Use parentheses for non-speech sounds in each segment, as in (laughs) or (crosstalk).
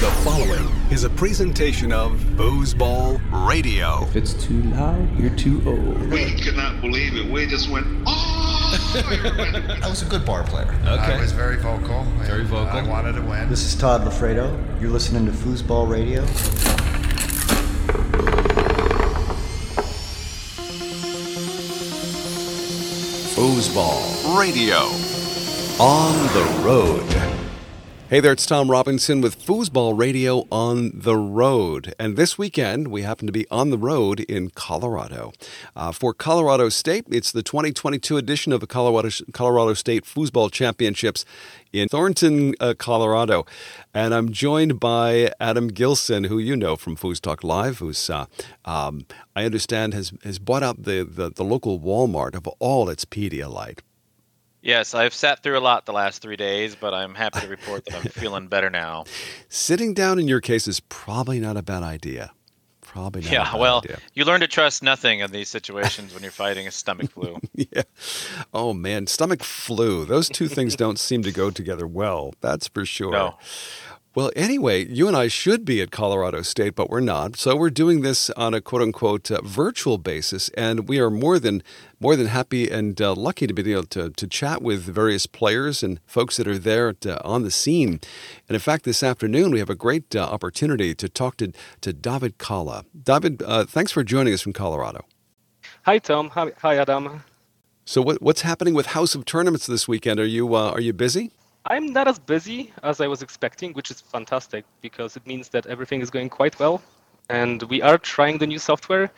The following is a presentation of Foosball Radio. If it's too loud, you're too old. We could not believe it. We just went, oh! (laughs) I was a good bar player. Okay. I was very vocal. Very uh, vocal. I wanted to win. This is Todd Loffredo. You're listening to Foosball Radio. Foosball Radio. On the road. Hey there, it's Tom Robinson with Foosball Radio on the road. And this weekend, we happen to be on the road in Colorado. Uh, for Colorado State, it's the 2022 edition of the Colorado, Colorado State Foosball Championships in Thornton, uh, Colorado. And I'm joined by Adam Gilson, who you know from Foos Talk Live, who's, uh, um, I understand, has, has bought out the, the, the local Walmart of all its Pedialyte. Yes, I've sat through a lot the last three days, but I'm happy to report that I'm (laughs) feeling better now. Sitting down in your case is probably not a bad idea. Probably not. a Yeah, bad well, idea. you learn to trust nothing in these situations when you're fighting a stomach flu. (laughs) yeah. Oh man, stomach flu. Those two things don't seem to go together well. That's for sure. No. Well, anyway, you and I should be at Colorado State, but we're not. So we're doing this on a quote unquote uh, virtual basis, and we are more than more than happy and uh, lucky to be able to, to chat with various players and folks that are there at, uh, on the scene. And in fact, this afternoon we have a great uh, opportunity to talk to to David Kala. David, uh, thanks for joining us from Colorado. Hi, Tom. Hi, hi Adam. So what, what's happening with House of Tournaments this weekend? Are you uh, are you busy? I'm not as busy as I was expecting, which is fantastic because it means that everything is going quite well. And we are trying the new software.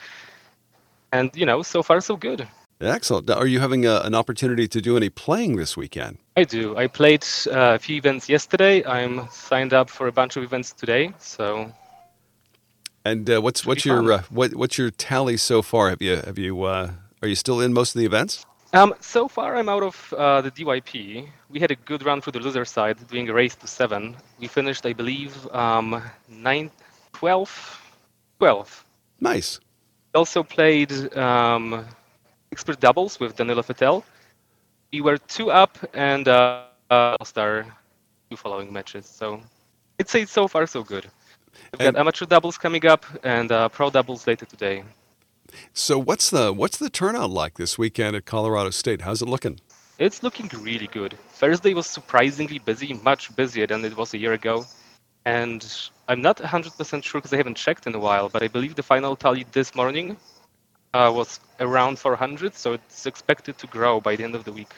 And, you know, so far, so good. Excellent. Are you having a, an opportunity to do any playing this weekend? I do. I played uh, a few events yesterday. I'm signed up for a bunch of events today. So, And uh, what's what's your uh, what what's your tally so far? Have you have you uh, are you still in most of the events? Um, so far, I'm out of uh, the DYP. We had a good run through the loser side, doing a race to seven. We finished, I believe, um, nine, 12, 12. Nice. also played um, expert doubles with Danilo Fatel. We were two up and uh, uh, lost our two following matches. So I'd say so far so good. We've And- got amateur doubles coming up and uh, pro doubles later today. So what's the what's the turnout like this weekend at Colorado State? How's it looking? It's looking really good. Thursday was surprisingly busy, much busier than it was a year ago. And I'm not 100% sure because I haven't checked in a while, but I believe the final tally this morning uh, was around 400, so it's expected to grow by the end of the week.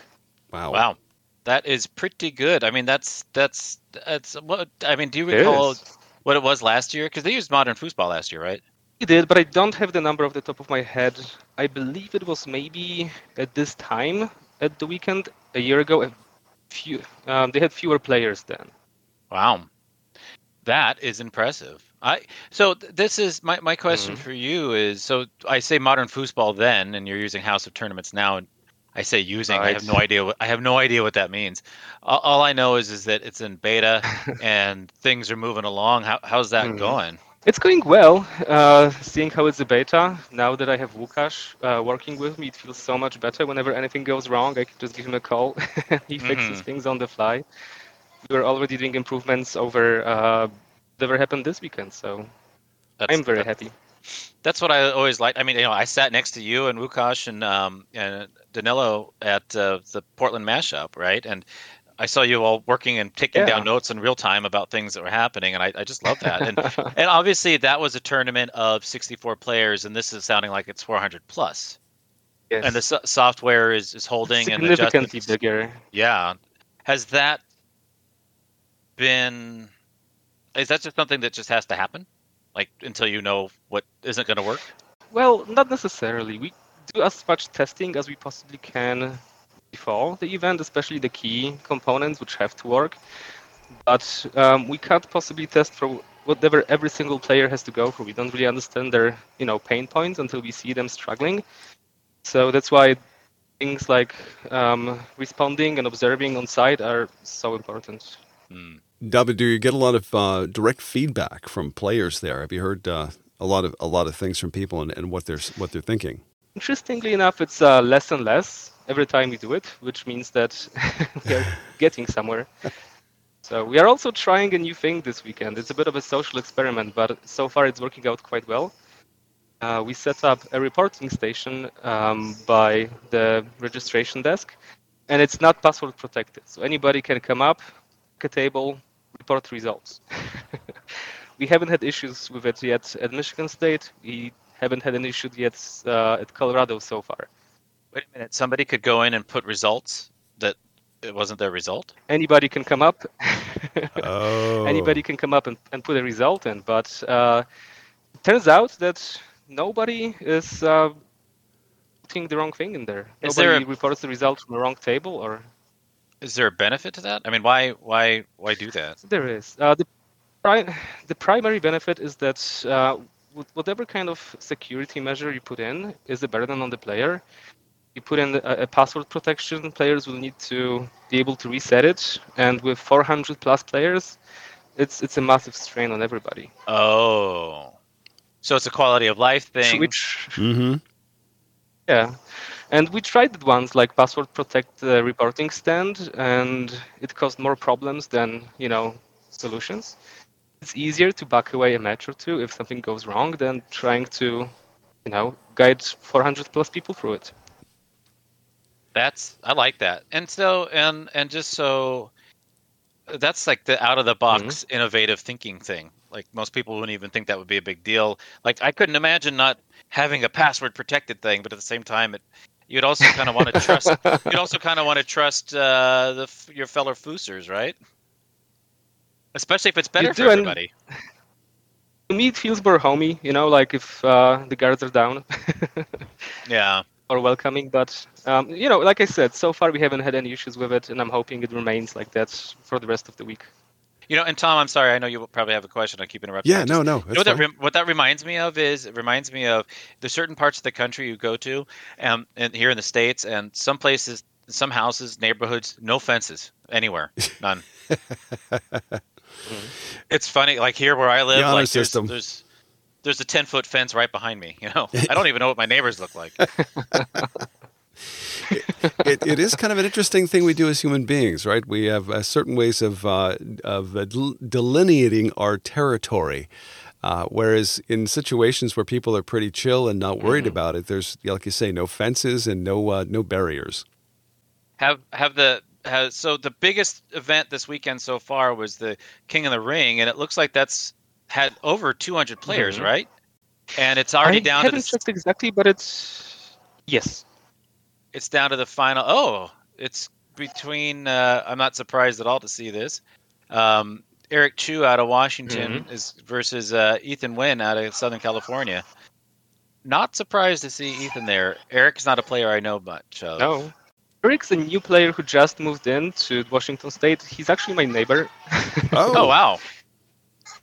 Wow. Wow, that is pretty good. I mean, that's that's that's what I mean. Do you recall what it was last year? Because they used modern foosball last year, right? We did, but I don't have the number off the top of my head. I believe it was maybe at this time at the weekend a year ago. A few, um, they had fewer players then. Wow, that is impressive. I so th- this is my my question Mm-hmm. for you is so I say modern foosball then, and you're using House of Tournaments now. And I say using. I have no idea. What, I have no idea what that means. All, all I know is is that it's in beta (laughs) and things are moving along. How how's that Mhm. going? It's going well. Uh, seeing how it's a beta, now that I have Łukasz uh, working with me, it feels so much better. Whenever anything goes wrong, I can just give him a call. (laughs) he fixes Mhm. things on the fly. We are already doing improvements over uh, whatever happened this weekend, so That's, I'm very happy. That's what I always like. I mean, you know, I sat next to you and Łukasz and um, and Danilo at uh, the Portland mashup, right? And I saw you all working and taking Yeah. down notes in real time about things that were happening, and I, I just love that. And (laughs) and obviously that was a tournament of 64 players, and this is sounding like it's 400 plus. Yes. And the so- software is is holding and significantly adjusting. bigger. Yeah, has that been? Is that just something that just has to happen, like until you know what isn't going to work? Well, not necessarily. We do as much testing as we possibly can before the event, especially the key components which have to work. But um, we can't possibly test for whatever every single player has to go through. We don't really understand their, you know, pain points until we see them struggling. So that's why things like um, responding and observing on site are so important. Hmm. David, do you get a lot of uh, direct feedback from players there? Have you heard uh, a lot of a lot of things from people and, and what they're what they're thinking? Interestingly enough, it's uh, less and less every time we do it, which means that (laughs) we are getting somewhere. So we are also trying a new thing this weekend. It's a bit of a social experiment, but so far it's working out quite well. Uh, we set up a reporting station um, by the registration desk, and it's not password protected. So anybody can come up, a table, report results. (laughs) we haven't had issues with it yet at Michigan State. We haven't had an issue yet uh, at Colorado so far. Wait a minute. Somebody could go in and put results that it wasn't their result. Anybody can come up. (laughs) Oh. Anybody can come up and, and put a result in, but uh, it turns out that nobody is uh, putting the wrong thing in there. Is nobody there a- reports the result from the wrong table, or Is there a benefit to that? I mean, why why why do that? there is. Uh, the, pri- the primary benefit is that uh, whatever kind of security measure you put in is a burden on the player. You put in a, a password protection, players will need to be able to reset it, and with 400 plus players, it's it's a massive strain on everybody. Oh, so it's a quality of life thing. Which Mm-hmm. Yeah, and we tried it once, like password protect the reporting stand, and it caused more problems than you know solutions. It's easier to back away a match or two if something goes wrong than trying to, you know, guide 400 plus people through it. That's I like that. And so and and just so that's like the out of the box innovative thinking thing. Like most people wouldn't even think that would be a big deal. Like I couldn't imagine not having a password protected thing, but at the same time it you'd also kind of want to trust (laughs) you'd also kind of want to trust uh, the your fellow foosers, right? Especially if it's better You for do, everybody. To me, it feels more homey, you know, like if uh, the guards are down (laughs) Yeah. Or welcoming. But um, you know, like I said, so far we haven't had any issues with it, and I'm hoping it remains like that for the rest of the week. You know, and Tom, I'm sorry. I know you probably have a question. I keep interrupting. Yeah, I no, no. You know what that, fine. rem- what that reminds me of is it reminds me of the certain parts of the country you go to, um, and here in the states, and some places, some houses, neighborhoods, no fences anywhere, none. (laughs) it's funny, like here where I live, The honor like there's, there's there's a ten foot fence right behind me. You know, (laughs) I don't even know what my neighbors look like. (laughs) it, it is kind of an interesting thing we do as human beings, right? We have uh, certain ways of uh, of uh, delineating our territory. Uh, whereas in situations where people are pretty chill and not worried about it, there's like you say, no fences and no uh, no barriers. have have the has so the biggest event this weekend so far was the King of the Ring, and it looks like that's had over 200 players, Mhm. right? And it's already I down to haven't the checked exactly, but it's yes. it's down to the final. Oh, it's between. Uh, I'm not surprised at all to see this. Um, Eric Chu out of Washington is versus uh, Ethan Wynn out of Southern California. Not surprised to see Ethan there. Eric's not a player I know much of. No. Eric's a new player who just moved in to Washington State. He's actually my neighbor. (laughs) Oh wow!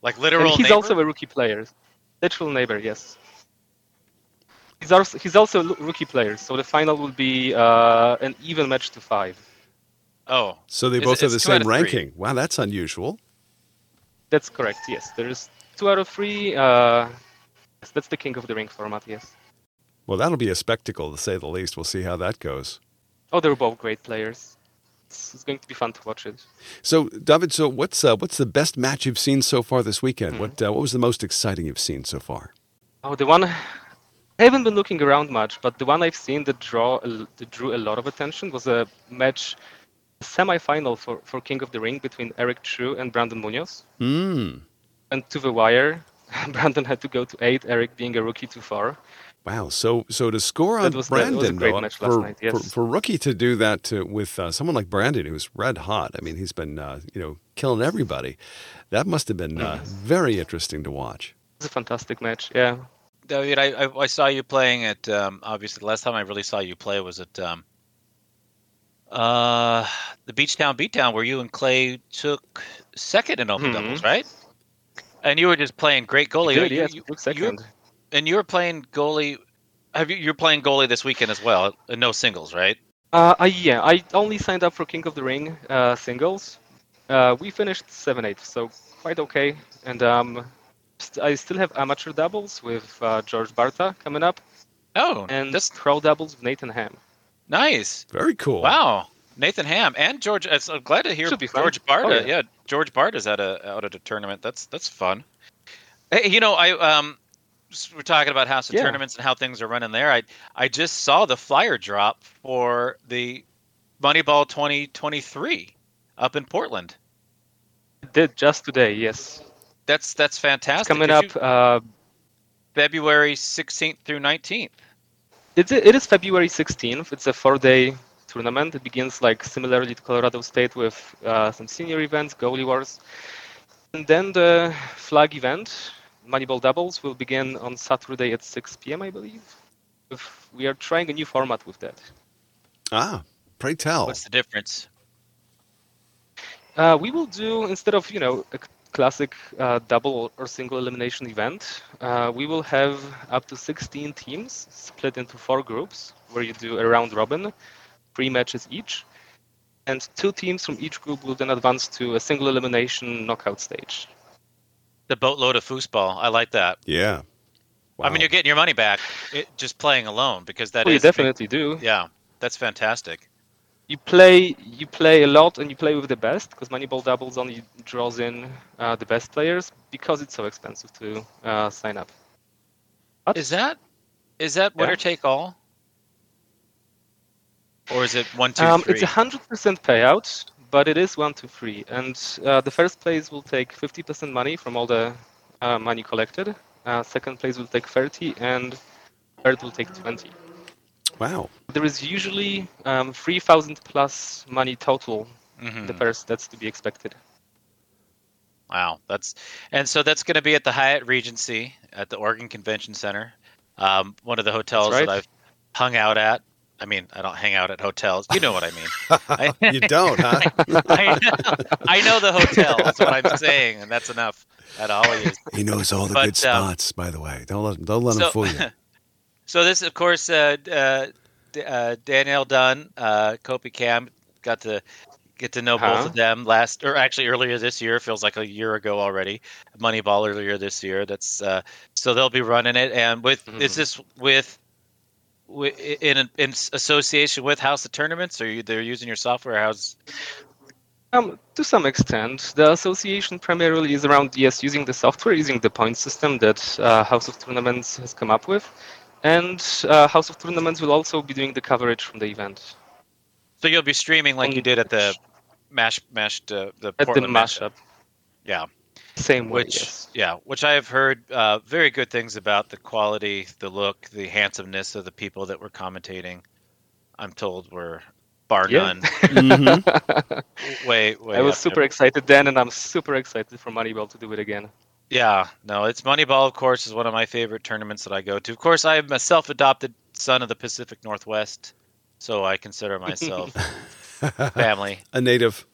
Like and literal. he's neighbor? also a rookie player. Literal neighbor, yes. He's also he's also a rookie player, so the final will be uh, an even match to five. Oh, So they It's- both have the it's two same ranking. Wow, that's unusual. That's correct. Yes, there's two out of three. Uh, yes, that's the King of the Ring format. Yes. Well, that'll be a spectacle to say the least. We'll see how that goes. Oh, they're both great players. It's, it's going to be fun to watch it. So, David, so what's uh, what's the best match you've seen so far this weekend? Hmm. What uh, what was the most exciting you've seen so far? Oh, the one I haven't been looking around much, but the one I've seen that draw that drew a lot of attention was a match, semi-final for, for King of the Ring between Eric Chu and Brandon Munoz. Hmm. And to the wire, (laughs) Brandon had to go to eight. Eric being a rookie too far. Wow. So so to score on was- that was a Brandon great though, match last for, night, yes. for for rookie to do that to, with uh, someone like Brandon who's red hot. I mean, he's been uh, you know killing everybody. That must have been uh, very interesting to watch. It was a fantastic match. Yeah. David, I, I, I saw you playing at. Um, obviously, the last time I really saw you play was at um, uh, the Beachtown Beatdown, where you and Clay took second in open Mhm. doubles, right? And you were just playing great goalie. Good, You- yes, you- good you- second. And you were playing goalie. Have you? You're playing goalie this weekend as well. uh, No singles, right? Uh, I, yeah, I only signed up for King of the Ring uh, singles. Uh, we finished seven eight, so quite okay. And um, st- I still have amateur doubles with uh, George Barta coming up, Oh, and that's pro doubles with Nathan Ham. nice. Very cool. Wow. Nathan Ham and George. uh, I'm glad to hear Should be fun. George Barta. Oh, yeah. yeah. George Barta's at a out at a tournament. That's that's fun. Hey, you know, I um, s- we're talking about House of Yeah. Tournaments and how things are running there. I I just saw the flyer drop for the Moneyball 2023 up in Portland. Did just today, yes. That's that's fantastic. It's coming If up. Uh, February 16th through 19th. It, it is February 16th. It's a four-day tournament. It begins like similarly to Colorado State with uh, some senior events, goalie wars, and then the flag event, Moneyball Doubles, will begin on Saturday at 6 p.m. I believe. If we are trying a new format with that. Ah, pray tell. What's the difference? Uh, we will do instead of you know a classic uh, double or single elimination event, uh, we will have up to 16 teams split into four groups where you do a round robin, three matches each, and two teams from each group will then advance to a single elimination knockout stage. The boatload of foosball. I like that. Yeah. I mean, you're getting your money back it, just playing alone because that is Well, you a big- definitely do. yeah, that's fantastic. You play you play a lot and you play with the best because Moneyball Doubles only draws in uh, the best players because it's so expensive to uh, sign up. But- Is that is that winner Yeah. take all, or is it one two Um, three? it's a hundred percent payout, but it is one to three, and uh, the first place will take fifty percent money from all the uh, money collected. Uh, second place will take thirty, and third will take twenty. Wow. There is usually um, three thousand plus money total. Mhm. The first that's to be expected. Wow, that's and so that's going to be at the Hyatt Regency at the Oregon Convention Center, um, one of the hotels right. that I've hung out at. I mean, I don't hang out at hotels. You know what I mean. (laughs) I, You don't, huh? (laughs) I, know, I know the hotel. That's what I'm (laughs) saying, and that's enough. At all he is. He knows all the But, good um, spots, by the way. Don't let, don't let him fool you. So this, of course, uh, uh, D- uh, Danielle Dunn, uh, Kopi Cam, got to get to know both of them last, or actually earlier this year. Feels like a year ago already. Moneyball earlier this year. That's uh, so they'll be running it, and with is Mhm. this with, with in in association with House of Tournaments, or you, they're using your software? How's Um, to some extent, the association primarily is around yes, using the software, using the point system that uh, House of Tournaments has come up with, and uh, House of Tournaments will also be doing the coverage from the event so you'll be streaming like you did at the mash mashed uh, the at the Portland mashup. Yeah. Same way, which yes. yeah which i have heard uh, very good things about the quality the look the handsomeness of the people that were commentating i'm told were bar Yeah. none (laughs) Mhm. way way I was super there. excited then, and I'm super excited for Moneyball to do it again. yeah no it's moneyball of course is one of my favorite tournaments that i go to of course i am a self-adopted son of the pacific northwest so i consider (laughs) myself (laughs) family A native.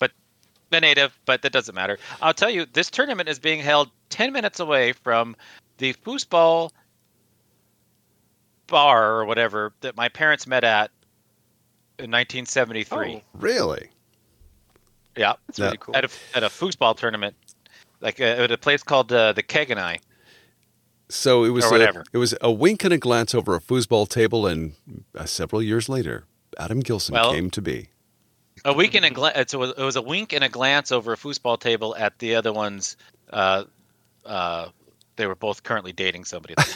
The native, but that doesn't matter. I'll tell you, this tournament is being held 10 minutes away from the foosball bar or whatever that my parents met at in 1973. Oh, Really? Yeah, that's Yeah. really cool. at a at a foosball tournament, like uh, at a place called uh, the Keg and I. So it was Or a, whatever. it was a wink and a glance over a foosball table, and uh, several years later, Adam Gilson Well- came to be. A wink and a glance. It was, it was a wink and a glance over a foosball table at the other ones. Uh, uh, they were both currently dating somebody at the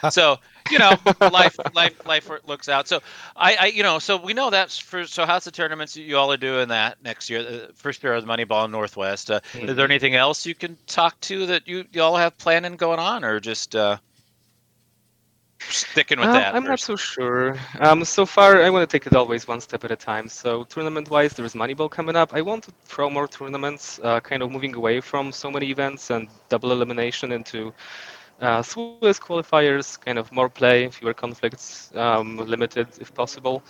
time. (laughs) so you know, life, life, life looks out. So I, I, you know, so we know that's for so how's the Tournaments. You all are doing that next year. Uh, first year of the Moneyball Northwest. Uh, Is there anything else you can talk to that you you all have planning going on, or just uh, sticking with Um, that? I'm not so sure. Um, so far, I want to take it always one step at a time. So tournament-wise, there is Moneyball coming up. I want to throw more tournaments, uh, kind of moving away from so many events and double elimination into uh, Swiss qualifiers, kind of more play, fewer conflicts, um, limited if possible.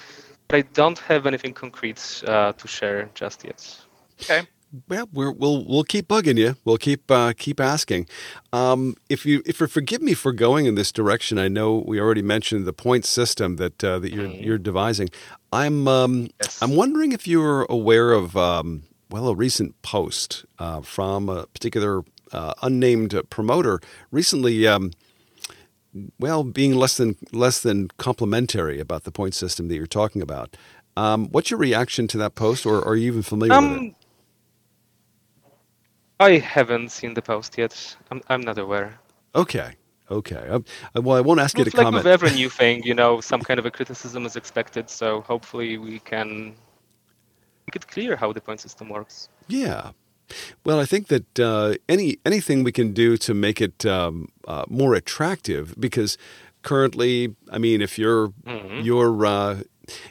But I don't have anything concrete uh, to share just yet. Okay. Well, we're, we'll we'll keep bugging you. We'll keep uh, keep asking. Um, if you if you forgive me for going in this direction, I know we already mentioned the point system that uh, that you're you're devising. I'm um, Yes. I'm wondering if you're aware of um, well a recent post uh, from a particular uh, unnamed promoter recently. Um, well, being less than less than complimentary about the point system that you're talking about. Um, what's your reaction to that post, or are you even familiar with it? I haven't seen the post yet. I'm I'm not aware. Okay, okay. Um, uh, well, I won't ask you to It's like comment. with every new thing, you know, some kind of a criticism is expected. So hopefully we can make it clear how the point system works. Yeah. Well, I think that uh, any anything we can do to make it um, uh, more attractive, because currently, I mean, if you're you're uh,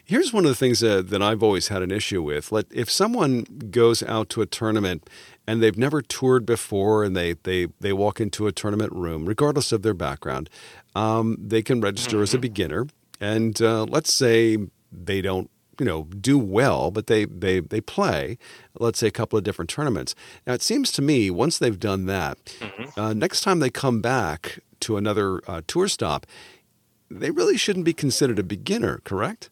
here's one of the things that, that I've always had an issue with. Let if someone goes out to a tournament and they've never toured before, and they they they walk into a tournament room, regardless of their background, um, they can register as a beginner, and uh, let's say they don't you know do well but they they they play let's say a couple of different tournaments. Now it seems to me once they've done that uh, next time they come back to another uh, tour stop they really shouldn't be considered a beginner correct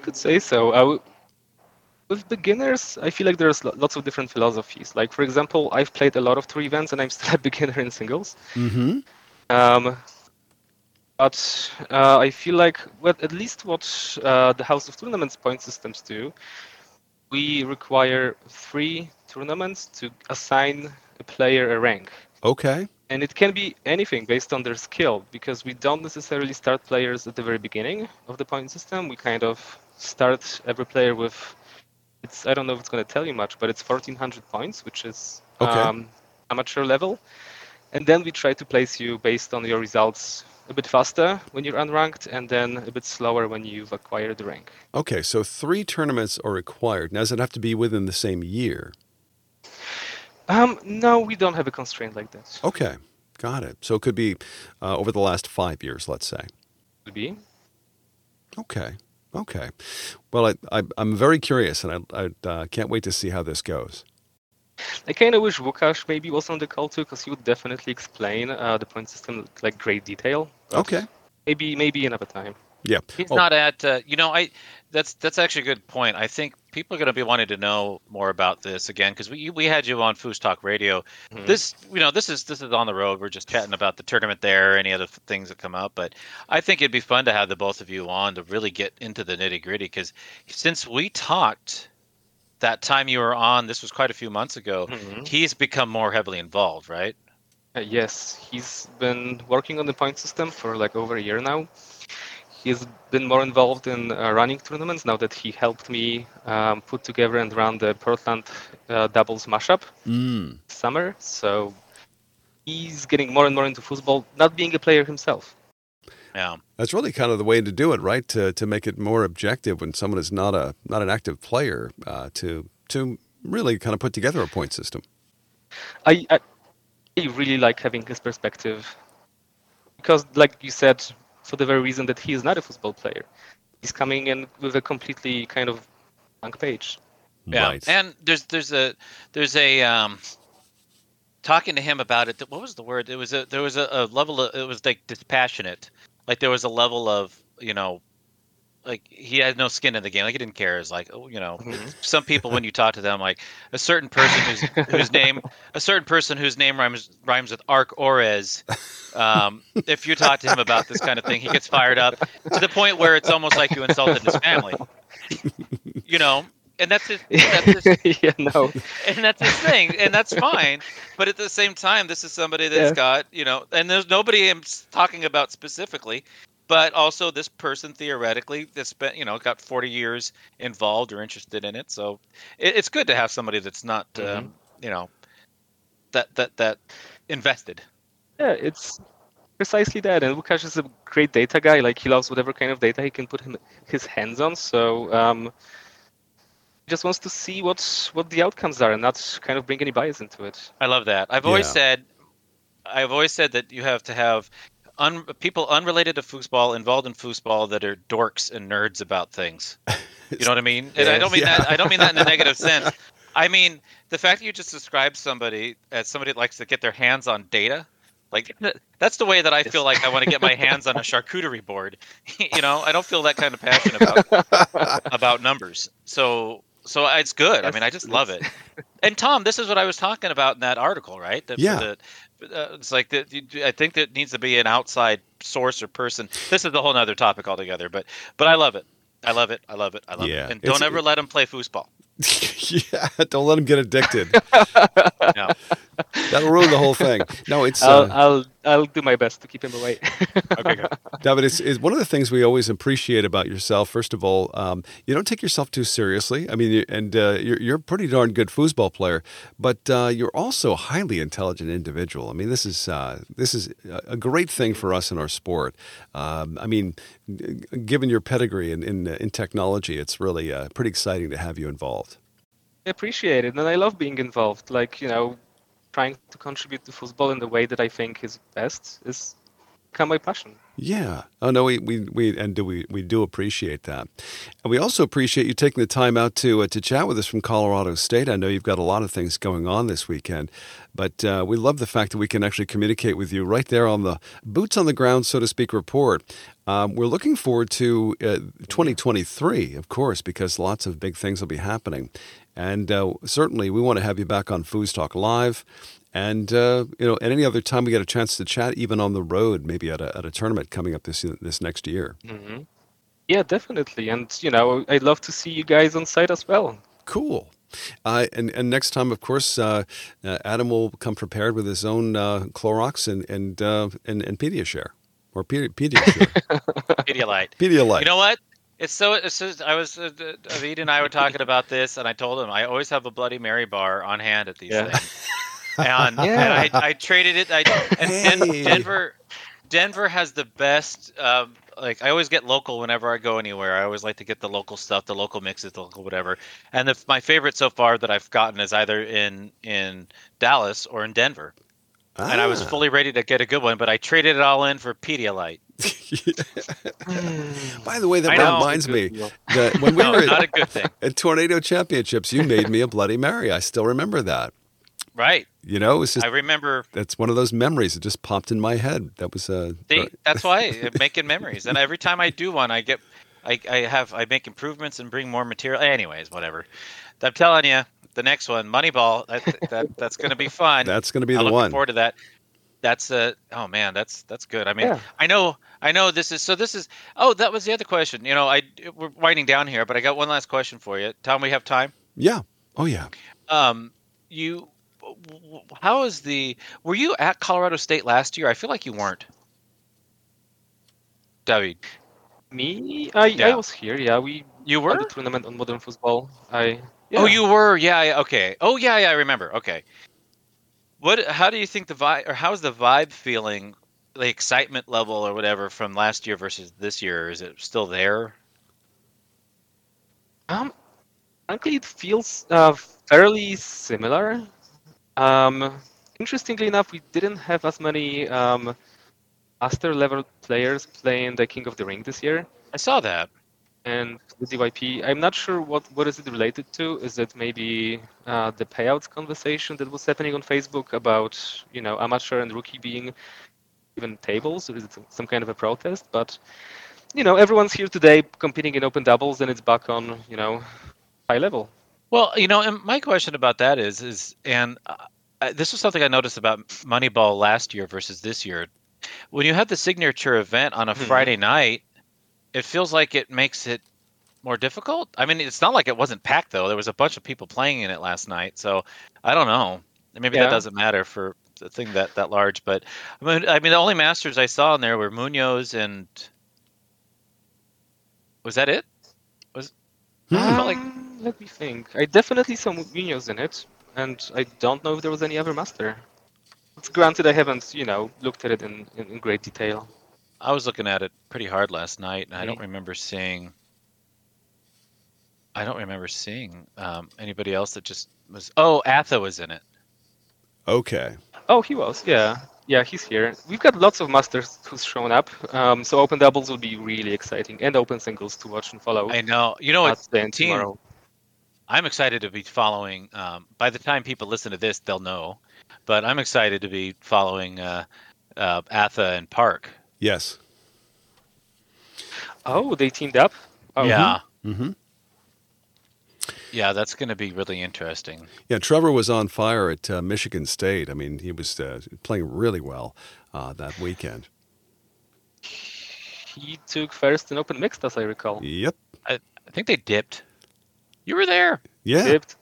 You could say so. With beginners, I feel like there's lots of different philosophies. Like, for example, I've played a lot of tour events and I'm (laughs) still a beginner in singles. mm-hmm Um, but uh, I feel like, well, at least what uh, the House of Tournaments point systems do, we require three tournaments to assign a player a rank. okay And it can be anything based on their skill because we don't necessarily start players at the very beginning of the point system. We kind of start every player with it's I don't know if it's going to tell you much, but it's 1400 points, which is Okay. um, amateur level. And then we try to place you based on your results a bit faster when you're unranked and then a bit slower when you've acquired the rank. okay so three tournaments are required now does it have to be within the same year Um, no, we don't have a constraint like that. okay got it so it could be uh, over the last five years let's say Could be. okay okay well I, I, i'm very curious and i, I uh, can't wait to see how this goes I kind of wish Łukasz maybe was on the call too, because he would definitely explain uh, the point system like great detail. Okay Maybe maybe another time. yeah He's Oh, not at. Uh, you know, I. That's that's actually a good point. I think people are going to be wanting to know more about this again because we we had you on Foos Talk Radio. Mhm. This you know this is this is on the road. We're just chatting about the tournament there, any other things that come up. But I think it'd be fun to have the both of you on to really get into the nitty gritty because since we talked that time you were on, this was quite a few months ago. Mhm. He's become more heavily involved, right? Uh, yes, he's been working on the point system for like over a year now. He's been more involved in uh, running tournaments now that he helped me um, put together and run the Portland uh, doubles mashup mm. summer. So he's getting more and more into football, not being a player himself. Yeah. That's really kind of the way to do it, right? To to make it more objective when someone is not a not an active player, uh, to to really kind of put together a point system. I, I I really like having his perspective because, like you said, for the very reason that he is not a football player, he's coming in with a completely kind of blank page. Yeah, Right. and there's there's a there's a um, talking to him about it. What was the word? It was a there was a, a level of it was like dispassionate. Like there was a level of you know, like he had no skin in the game. Like he didn't care. It's like oh, you know, some people when you talk to them, like a certain person whose whose name a certain person whose name rhymes rhymes with Arc Orez. Um, if you talk to him about this kind of thing, he gets fired up to the point where it's almost like you insulted his family. You know, and that's his, that's his (laughs) yeah, no. and that's his thing, and that's fine. But at the same time, this is somebody that's Yeah. got you know, and there's nobody I'm talking about specifically, but also this person theoretically that spent you know got 40 years involved or interested in it. So it, it's good to have somebody that's not um, you know that that that invested. Yeah, it's precisely that. And Lukasz is a great data guy. Like he loves whatever kind of data he can put him, his hands on. So um, he just wants to see what what the outcomes are and not kind of bring any bias into it. I love that. I've always said, I've always said that you have to have un, people unrelated to foosball involved in foosball that are dorks and nerds about things. (laughs) You know what I mean? And I don't mean Yeah. that. I don't mean that in a negative (laughs) sense. I mean the fact that you just described somebody as somebody that likes to get their hands on data. Like that's the way that I feel like I want to get my hands on a charcuterie board. (laughs) you know, I don't feel that kind of passion about about numbers. So so it's good. I mean, I just love it. And Tom, this is what I was talking about in that article, right? That, Yeah. that, uh, it's like that. I think that needs to be an outside source or person. This is a whole other topic altogether, but but I love it. I love it. I love it. I love Yeah, it. And don't ever let him play foosball. (laughs) yeah, don't let him get addicted. (laughs) No. (laughs) That'll ruin the whole thing. No, it's I'll, uh, I'll I'll do my best to keep him away. (laughs) Okay, good. David, it's, it's one of the things we always appreciate about yourself. First of all, um, you don't take yourself too seriously. I mean, you- and uh, you're, you're a pretty darn good foosball player, but uh, you're also a highly intelligent individual. I mean, this is uh, this is a a great thing for us in our sport. Um, I mean, given your pedigree in in, in technology, it's really uh, pretty exciting to have you involved. I appreciate it, and I love being involved. Like you know, trying to contribute to football in the way that I think is best is become my passion. Yeah. Oh no, we we, we and do we we do appreciate that, and we also appreciate you taking the time out to uh, to chat with us from Colorado State. I know you've got a lot of things going on this weekend, but uh, we love the fact that we can actually communicate with you right there on the boots on the ground, so to speak, report. Um, we're looking forward to uh, 2023, of course, because lots of big things will be happening, and uh, certainly we want to have you back on Foos Talk Live. And uh, you know, at any other time we get a chance to chat, even on the road, maybe at a, at a tournament coming up this this next year. hmm Yeah, definitely, and you know, I'd love to see you guys on site as well. Cool. Uh, and and next time, of course, uh, uh, Adam will come prepared with his own uh, Clorox and and uh, and, and Pediashare or Pedi- Pediashare, (laughs) Pedialyte. Pedialyte. You know what? It's so. It's just, I was. Uh, David and I were talking about this, and I told him I always have a Bloody Mary bar on hand at these Yeah. things. (laughs) And, Yeah. and I, I traded it. I and Hey. Denver, Denver has the best. Um, like I always get local whenever I go anywhere. I always like to get the local stuff, the local mixes, the local whatever. And the, my favorite so far that I've gotten is either in in Dallas or in Denver. And I was Ah. fully ready to get a good one, but I traded it all in for Pedialyte. (laughs) By the way, that know. reminds me that when we No, were not a good thing. at Tornado Championships, you made me a Bloody Mary. I still remember that. Right. You know, it's just I remember that's one of those memories that just popped in my head. That was uh, See, that's why (laughs) I'm making memories, and every time I do one, I get, I, I have, I make improvements and bring more material. Anyways, whatever. I'm telling you, the next one, Moneyball, that, that that's going to be fun. that's going to be I'm the looking one. forward to that. That's a oh man, that's that's good. I mean, Yeah. I know, I know this is so. This is oh, that was the other question. You know, I we're winding down here, but I got one last question for you. Tom, we have time. Yeah. Oh yeah. Um, you, how is the? Were you at Colorado State last year? I feel like you weren't. David, Me, I, I was here. Yeah, we you were. the tournament on modern foosball. I Oh, you were. Yeah, yeah. Okay. Oh, yeah, yeah. I remember. Okay. What? How do you think the vibe, or how's the vibe feeling, the excitement level, or whatever, from last year versus this year? Is it still there? Um, frankly, it feels uh, fairly similar. Um, interestingly enough, we didn't have as many um, master level players playing the King of the Ring this year, I saw that. and the DYP. I'm not sure what what is it related to. Is it maybe uh, the payouts conversation that was happening on Facebook about you know amateur and rookie being given tables, or is it some kind of a protest? But you know, everyone's here today competing in open doubles, and it's back on you know high level. Well, you know, and my question about that is, is, and uh, this was something I noticed about Moneyball last year versus this year. When you have the signature event on a Mhm. Friday night, it feels like it makes it more difficult. I mean, it's not like it wasn't packed though. There was a bunch of people playing in it last night, so I don't know. Maybe that doesn't matter for the thing that that large. But I mean, I mean, the only masters I saw in there were Munoz and was that it? Was I felt like Um, let me think. I definitely saw Munoz in it, and I don't know if there was any other master. It's granted I haven't, you know, looked at it in, in, in great detail. I was looking at it pretty hard last night, and I don't Mm. remember seeing. I don't remember seeing um, anybody else that just was. Oh, Atha was in it. Okay. Oh, he was, yeah. Yeah, he's here. We've got lots of masters who's shown up, um, so open doubles will be really exciting, and open singles to watch and follow. I know. You know what? team- tomorrow. I'm excited to be following. Um, by the time people listen to this, they'll know. But I'm excited to be following uh, uh, Atha and Park. Yes. Oh, they teamed up? Oh, Yeah. Mm-hmm. Yeah, that's going to be really interesting. Yeah, Trevor was on fire at uh, Michigan State. I mean, he was uh, playing really well uh, that weekend. he took first in open mixed, as I recall. Yep. I, I think they dipped. You were there. Yeah. Dipped.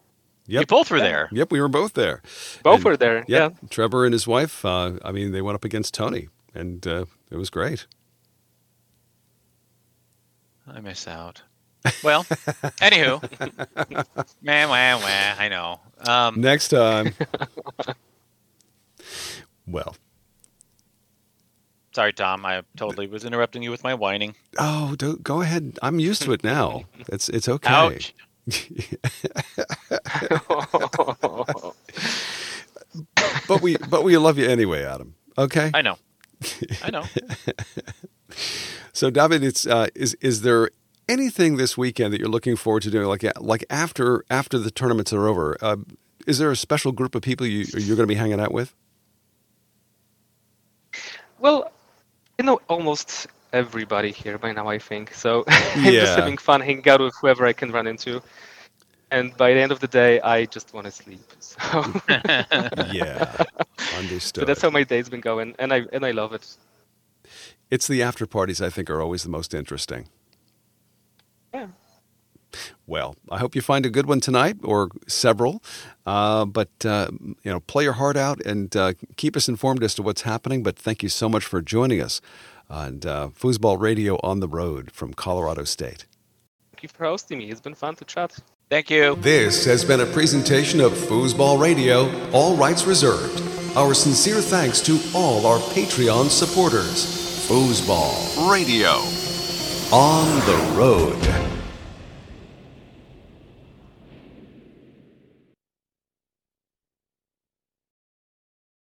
Yep. You both were there. Yep, we were both there. Both And- were there. Yep. Yeah. Trevor and his wife, uh, I mean, they went up against Tony, and uh, it was great. I miss out. Well, (laughs) anywho, man, wah, wah, I know. Um, Next time. (laughs) well, sorry, Tom. I totally was interrupting you with my whining. oh, don't, go ahead. I'm used to it now. (laughs) It's it's okay. Ouch. But we but we love you anyway, Adam. Okay. I know. I know. (laughs) So, David, it's uh, is is there anything this weekend that you're looking forward to doing? Like like after after the tournaments are over, uh, is there a special group of people you you're going to be hanging out with? Well, you know almost everybody here by now, I think. So (laughs) I'm Yeah. just having fun hanging out with whoever I can run into. And by the end of the day, I just want to sleep. (laughs) So, (laughs) Yeah, understood. so that's how my day's been going, and I and I love it. it's the after parties. I think are always the most interesting. Yeah. Well, I hope you find a good one tonight or several. Uh, but uh, you know, play your heart out and uh, keep us informed as to what's happening. But thank you so much for joining us on uh, Foosball Radio on the Road from Colorado State. Thank you for hosting me. It's been fun to chat. Thank you. This has been a presentation of Foosball Radio, all rights reserved. Our sincere thanks to all our Patreon supporters. Foosball Radio. on the road.